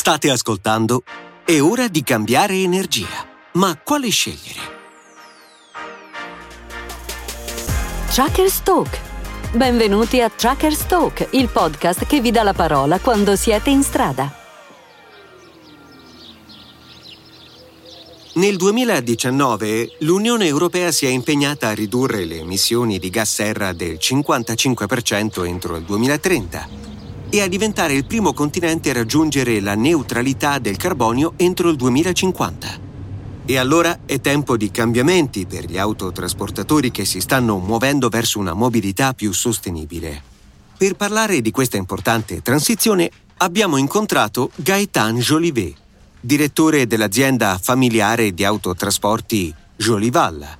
State ascoltando È ora di cambiare energia. Ma quale scegliere? Trackers Talk. Benvenuti a Trackers Talk, il podcast che vi dà la parola quando siete in strada. Nel 2019 l'Unione Europea si è impegnata a ridurre le emissioni di gas serra del 55% entro il 2030 e a diventare il primo continente a raggiungere la neutralità del carbonio entro il 2050. E allora è tempo di cambiamenti per gli autotrasportatori che si stanno muovendo verso una mobilità più sostenibile. Per parlare di questa importante transizione abbiamo incontrato Gaetan Jolivet, direttore dell'azienda familiare di autotrasporti Jolival,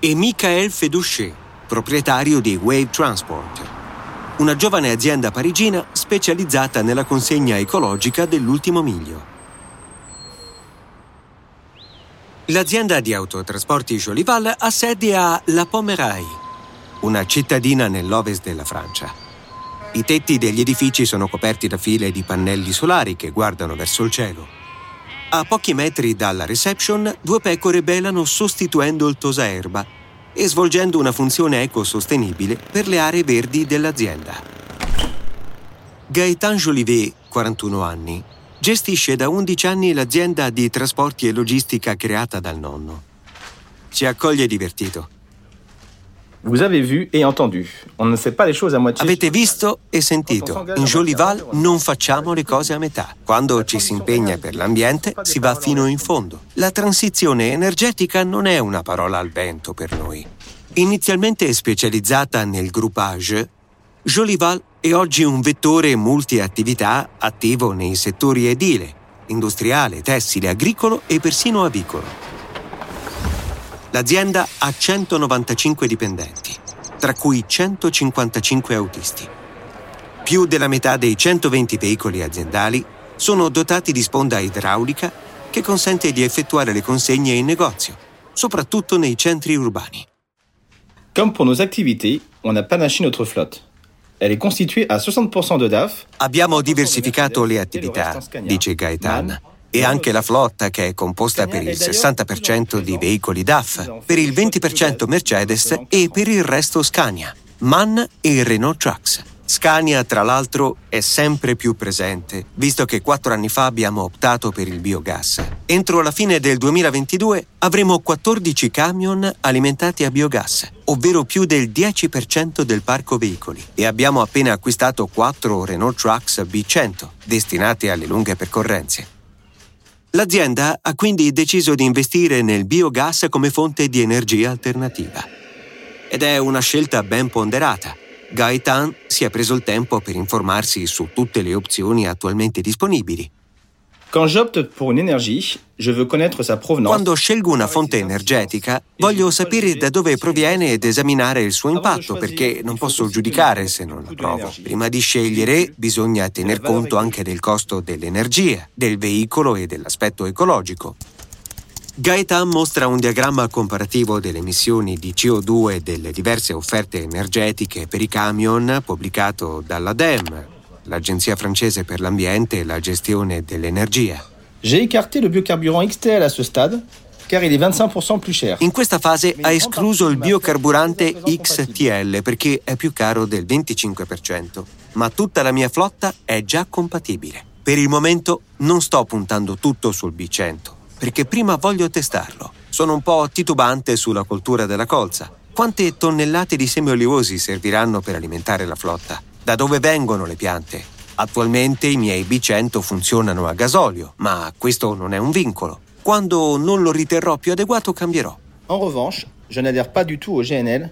e Michael Fedouché, proprietario di Wave Transport una giovane azienda parigina specializzata nella consegna ecologica dell'ultimo miglio. L'azienda di autotrasporti Jolival ha sede a La Pommeraye, una cittadina nell'ovest della Francia. I tetti degli edifici sono coperti da file di pannelli solari che guardano verso il cielo. A pochi metri dalla reception, due pecore belano sostituendo il tosaerba e svolgendo una funzione ecosostenibile per le aree verdi dell'azienda. Gaetan Jolivet, 41 anni, gestisce da 11 anni l'azienda di trasporti e logistica creata dal nonno. Ci accoglie divertito. Vous avez vu et entendu. On ne fait pas les choses à moitié. Avete visto e sentito. In Jolival non facciamo le cose a metà. Quando ci si impegna per l'ambiente, si va fino in fondo. La transizione energetica non è una parola al vento per noi. Inizialmente specializzata nel groupage, Jolival è oggi un vettore multiattività attivo nei settori edile, industriale, tessile, agricolo e persino avicolo. L'azienda ha 195 dipendenti, tra cui 155 autisti. Più della metà dei 120 veicoli aziendali sono dotati di sponda idraulica che consente di effettuare le consegne in negozio, soprattutto nei centri urbani. Comme pour nos activités, on a panaché notre flotte. Elle est constituée à 60% de DAF. Abbiamo diversificato le attività, dice Gaetan e anche la flotta che è composta per il 60% di veicoli DAF, per il 20% Mercedes e per il resto Scania, MAN e Renault Trucks. Scania, tra l'altro, è sempre più presente, visto che quattro anni fa abbiamo optato per il biogas. Entro la fine del 2022 avremo 14 camion alimentati a biogas, ovvero più del 10% del parco veicoli, e abbiamo appena acquistato 4 Renault Trucks B100, destinati alle lunghe percorrenze. L'azienda ha quindi deciso di investire nel biogas come fonte di energia alternativa. Ed è una scelta ben ponderata. Gaetan si è preso il tempo per informarsi su tutte le opzioni attualmente disponibili Quando scelgo una fonte energetica, voglio sapere da dove proviene ed esaminare il suo impatto, perché non posso giudicare se non la provo. Prima di scegliere, bisogna tener conto anche del costo dell'energia, del veicolo e dell'aspetto ecologico. Gaetan mostra un diagramma comparativo delle emissioni di CO2 delle diverse offerte energetiche per i camion pubblicato dalla DEM, l'Agenzia francese per l'ambiente e la gestione dell'energia. J'ai écarté le biocarburant XTL à ce stade car il est 25% plus cher. In questa fase ha escluso il biocarburante XTL perché è più caro del 25%, ma tutta la mia flotta è già compatibile. Per il momento non sto puntando tutto sul B100, perché prima voglio testarlo. Sono un po' titubante sulla coltura della colza. Quante tonnellate di semi olivosi serviranno per alimentare la flotta? Da dove vengono le piante? Attualmente i miei B100 funzionano a gasolio, ma questo non è un vincolo. Quando non lo riterrò più adeguato cambierò. En revanche, je n'adhère pas du tout au GNL,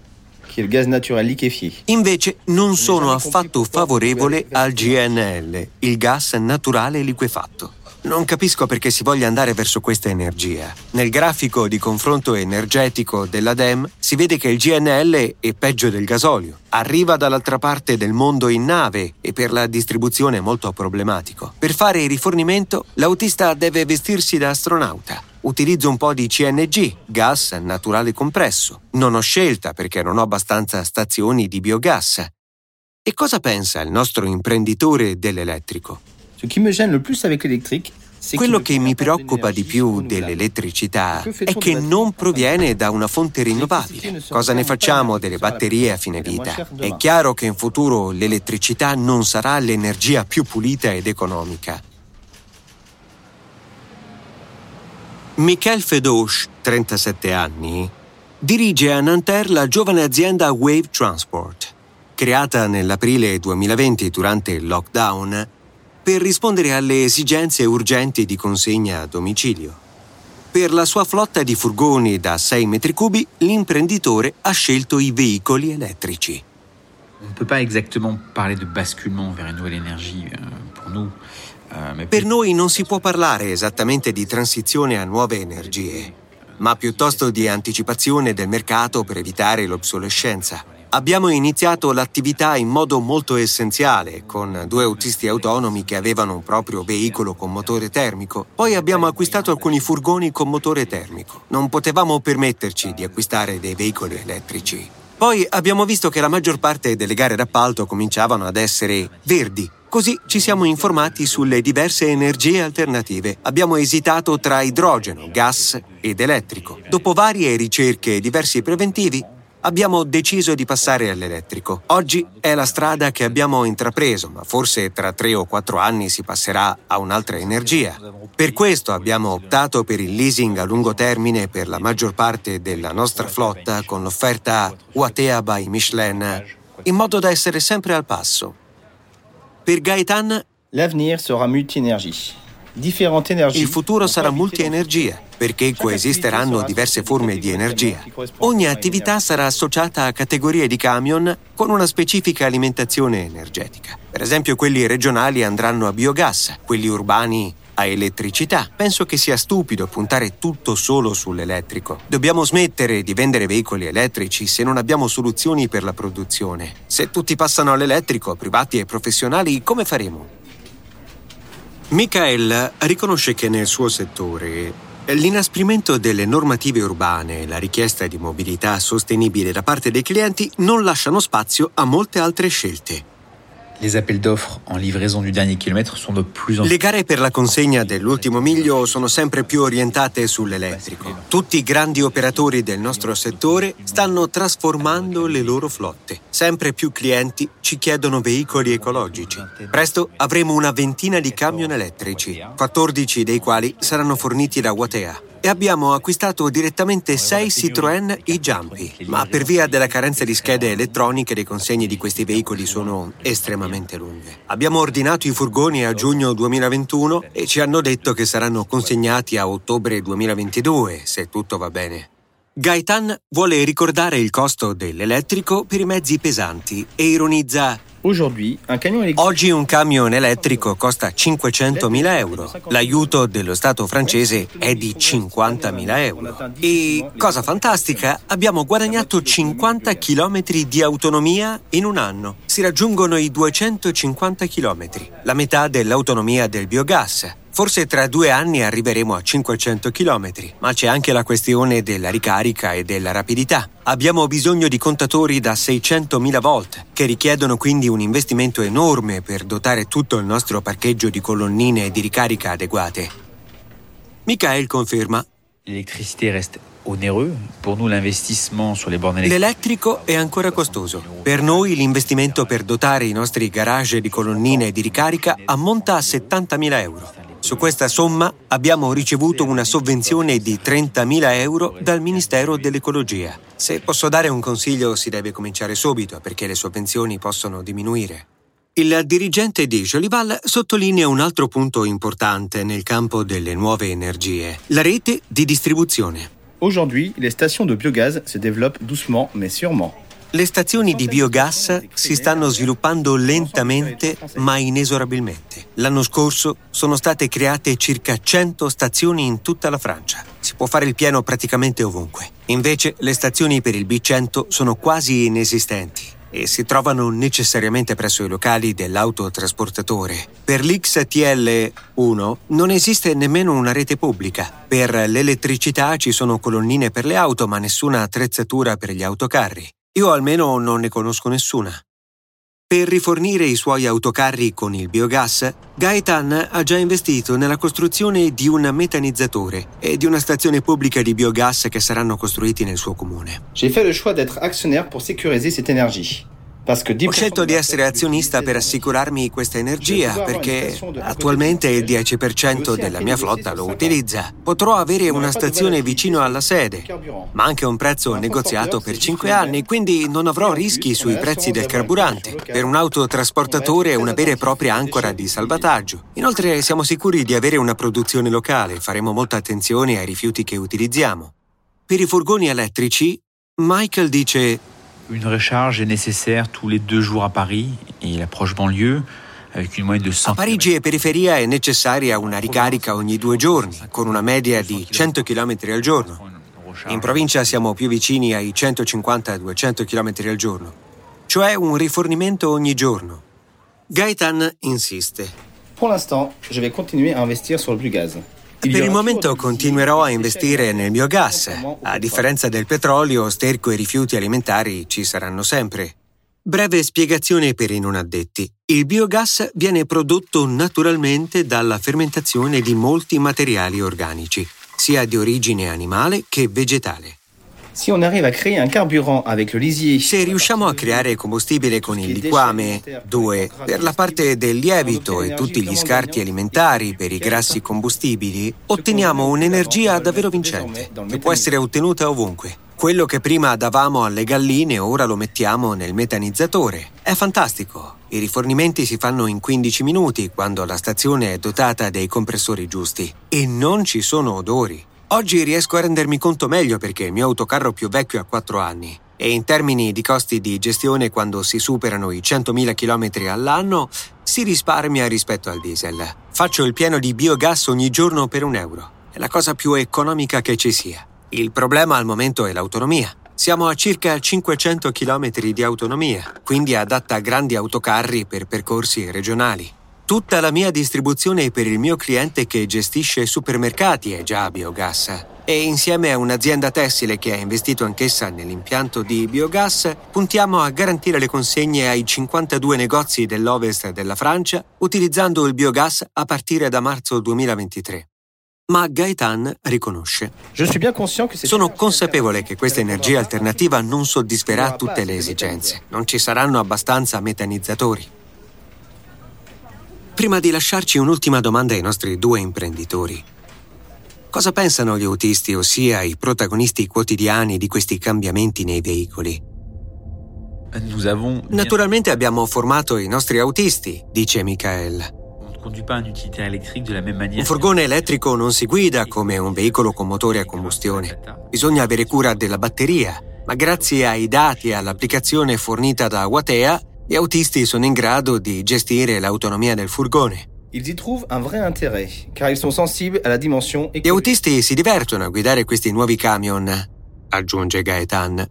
qui est le gaz naturel liquéfié. Invece non sono affatto favorevole al GNL, il gas naturale liquefatto. Non capisco perché si voglia andare verso questa energia. Nel grafico di confronto energetico della DEM si vede che il GNL è peggio del gasolio. Arriva dall'altra parte del mondo in nave e per la distribuzione è molto problematico. Per fare il rifornimento, l'autista deve vestirsi da astronauta. Utilizzo un po' di CNG, gas naturale compresso. Non ho scelta perché non ho abbastanza stazioni di biogas. E cosa pensa il nostro imprenditore dell'elettrico? Ce qui me gêne le plus avec l'électrique, quello che mi preoccupa di più dell'elettricità è che non proviene da una fonte rinnovabile. Cosa ne facciamo delle batterie a fine vita? È chiaro che in futuro l'elettricità non sarà l'energia più pulita ed economica. Michael Fedoche, 37 anni, dirige a Nanterre la giovane azienda Wave Transport. Creata nell'aprile 2020 durante il lockdown, per rispondere alle esigenze urgenti di consegna a domicilio. Per la sua flotta di furgoni da 6 metri cubi, l'imprenditore ha scelto i veicoli elettrici. On ne peut pas exactement parler de basculement vers une nouvelle énergie euh, pour nous. Euh, per noi non si può parlare esattamente di transizione a nuove energie, ma piuttosto di anticipazione del mercato per evitare l'obsolescenza. Abbiamo iniziato l'attività in modo molto essenziale, con due autisti autonomi che avevano un proprio veicolo con motore termico. Poi abbiamo acquistato alcuni furgoni con motore termico. Non potevamo permetterci di acquistare dei veicoli elettrici. Poi abbiamo visto che la maggior parte delle gare d'appalto cominciavano ad essere verdi. Così ci siamo informati sulle diverse energie alternative. Abbiamo esitato tra idrogeno, gas ed elettrico. Dopo varie ricerche e diversi preventivi, abbiamo deciso di passare all'elettrico. Oggi è la strada che abbiamo intrapreso, ma forse tra tre o quattro anni si passerà a un'altra energia. Per questo abbiamo optato per il leasing a lungo termine per la maggior parte della nostra flotta con l'offerta Watea by Michelin, in modo da essere sempre al passo. Per Gaetan, l'avenir sarà multi-energie. Il futuro sarà multienergia, perché coesisteranno diverse forme di energia. Ogni attività sarà associata a categorie di camion con una specifica alimentazione energetica. Per esempio, quelli regionali andranno a biogas, quelli urbani a elettricità. Penso che sia stupido puntare tutto solo sull'elettrico. Dobbiamo smettere di vendere veicoli elettrici se non abbiamo soluzioni per la produzione. Se tutti passano all'elettrico, privati e professionali, come faremo? Michael riconosce che nel suo settore l'inasprimento delle normative urbane e la richiesta di mobilità sostenibile da parte dei clienti non lasciano spazio a molte altre scelte. Les appels d'offres en livraison du dernier kilomètre sono de en Le gare per la consegna dell'ultimo miglio sono sempre più orientate sull'elettrico. Tutti i grandi operatori del nostro settore stanno trasformando le loro flotte. Sempre più clienti ci chiedono veicoli ecologici. Presto avremo una ventina di camion elettrici, 14 dei quali saranno forniti da Watea e abbiamo acquistato direttamente 6 Citroën e-Jumpy, ma per via della carenza di schede elettroniche le consegne di questi veicoli sono estremamente lunghe. Abbiamo ordinato i furgoni a giugno 2021 e ci hanno detto che saranno consegnati a ottobre 2022, se tutto va bene. Gaetan vuole ricordare il costo dell'elettrico per i mezzi pesanti e ironizza Oggi un camion elettrico costa 500.000 euro. L'aiuto dello Stato francese è di 50.000 euro. E, cosa fantastica, abbiamo guadagnato 50 km di autonomia in un anno. Si raggiungono i 250 km, la metà dell'autonomia del biogas. Forse tra due anni arriveremo a 500 km, ma c'è anche la questione della ricarica e della rapidità. Abbiamo bisogno di contatori da 600.000 volt, che richiedono quindi un investimento enorme per dotare tutto il nostro parcheggio di colonnine di ricarica adeguate. Michael conferma. Bornes électriques. L'elettrico è ancora costoso. Per noi l'investimento per dotare i nostri garage di colonnine di ricarica ammonta a 70.000 euro. Su questa somma abbiamo ricevuto una sovvenzione di 30.000 euro dal Ministero dell'Ecologia. Se posso dare un consiglio si deve cominciare subito perché le sovvenzioni possono diminuire. Il dirigente di Jolival sottolinea un altro punto importante nel campo delle nuove energie, la rete di distribuzione. Aujourd'hui, les stations de biogaz se développent doucement mais sûrement. Le stazioni di biogas si stanno sviluppando lentamente ma inesorabilmente. L'anno scorso sono state create circa 100 stazioni in tutta la Francia. Si può fare il pieno praticamente ovunque. Invece le stazioni per il B100 sono quasi inesistenti e si trovano necessariamente presso i locali dell'autotrasportatore. Per l'XTL1 non esiste nemmeno una rete pubblica. Per l'elettricità ci sono colonnine per le auto ma nessuna attrezzatura per gli autocarri. Io almeno non ne conosco nessuna. Per rifornire i suoi autocarri con il biogas, Gaetan ha già investito nella costruzione di un metanizzatore e di una stazione pubblica di biogas che saranno costruiti nel suo comune. J'ai fait le choix d'être actionnaire pour sécuriser cette énergie. Ho scelto di essere azionista per assicurarmi questa energia perché attualmente il 10% della mia flotta lo utilizza. Potrò avere una stazione vicino alla sede, ma anche un prezzo negoziato per 5 anni, quindi non avrò rischi sui prezzi del carburante. Per un autotrasportatore è una vera e propria ancora di salvataggio. Inoltre siamo sicuri di avere una produzione locale, faremo molta attenzione ai rifiuti che utilizziamo. Per i furgoni elettrici, Michael dice Une recharge est nécessaire tous les deux jours à Paris et la proche banlieue. Avec une moyenne de 100 A Parigi e periferia è necessaria una ricarica ogni due giorni, con una media di 100 km al giorno. In provincia siamo più vicini ai 150-200 km al giorno, cioè un rifornimento ogni giorno. Gaetan insiste. Pour l'instant, je vais continuer à investir sur le biogaz. Per il momento continuerò a investire nel mio gas. A differenza del petrolio, sterco e rifiuti alimentari ci saranno sempre. Breve spiegazione per i non addetti. Il biogas viene prodotto naturalmente dalla fermentazione di molti materiali organici, sia di origine animale che vegetale. Se riusciamo a creare combustibile con il liquame, 2, per la parte del lievito e tutti gli scarti alimentari per i grassi combustibili, otteniamo un'energia davvero vincente, che può essere ottenuta ovunque. Quello che prima davamo alle galline ora lo mettiamo nel metanizzatore. È fantastico. I rifornimenti si fanno in 15 minuti quando la stazione è dotata dei compressori giusti e non ci sono odori. Oggi riesco a rendermi conto meglio perché il mio autocarro più vecchio ha 4 anni e in termini di costi di gestione quando si superano i 100.000 km all'anno si risparmia rispetto al diesel. Faccio il pieno di biogas ogni giorno per un euro. È la cosa più economica che ci sia. Il problema al momento è l'autonomia. Siamo a circa 500 km di autonomia, quindi adatta a grandi autocarri per percorsi regionali. Tutta la mia distribuzione per il mio cliente che gestisce supermercati è già a biogas. E insieme a un'azienda tessile che ha investito anch'essa nell'impianto di biogas, puntiamo a garantire le consegne ai 52 negozi dell'ovest della Francia utilizzando il biogas a partire da marzo 2023. Ma Gaetan riconosce. Sono consapevole che questa energia alternativa non soddisferà tutte le esigenze. Non ci saranno abbastanza metanizzatori. Prima di lasciarci un'ultima domanda ai nostri due imprenditori. Cosa pensano gli autisti, ossia i protagonisti quotidiani di questi cambiamenti nei veicoli? Naturalmente abbiamo formato i nostri autisti, dice Michael. Un furgone elettrico non si guida come un veicolo con motore a combustione. Bisogna avere cura della batteria, ma grazie ai dati e all'applicazione fornita da Watea gli autisti sono in grado di gestire l'autonomia del furgone. Ils y trouvent un vrai intérêt, car ils sont sensibles à la dimension Gli autisti si divertono a guidare questi nuovi camion, aggiunge Gaetan.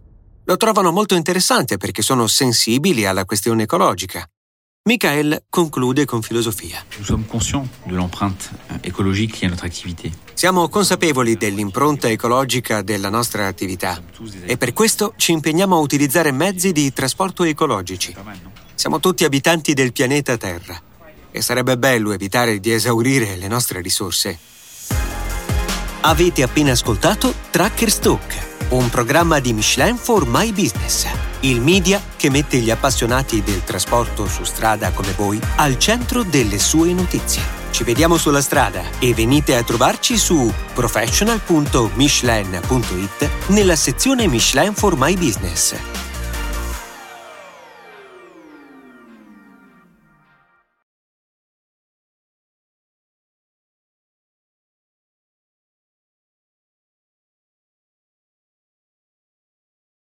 Lo trovano molto interessante perché sono sensibili alla questione ecologica. Michael conclude con filosofia. Euh. Siamo consapevoli dell'impronta ecologica della nostra attività e per questo ci impegniamo a utilizzare mezzi di trasporto ecologici. Siamo tutti abitanti del pianeta Terra e sarebbe bello evitare di esaurire le nostre risorse. Avete appena ascoltato Tracker Stock, un programma di Michelin for My Business, il media che mette gli appassionati del trasporto su strada come voi al centro delle sue notizie. Ci vediamo sulla strada e venite a trovarci su professional.michelin.it nella sezione Michelin for My Business.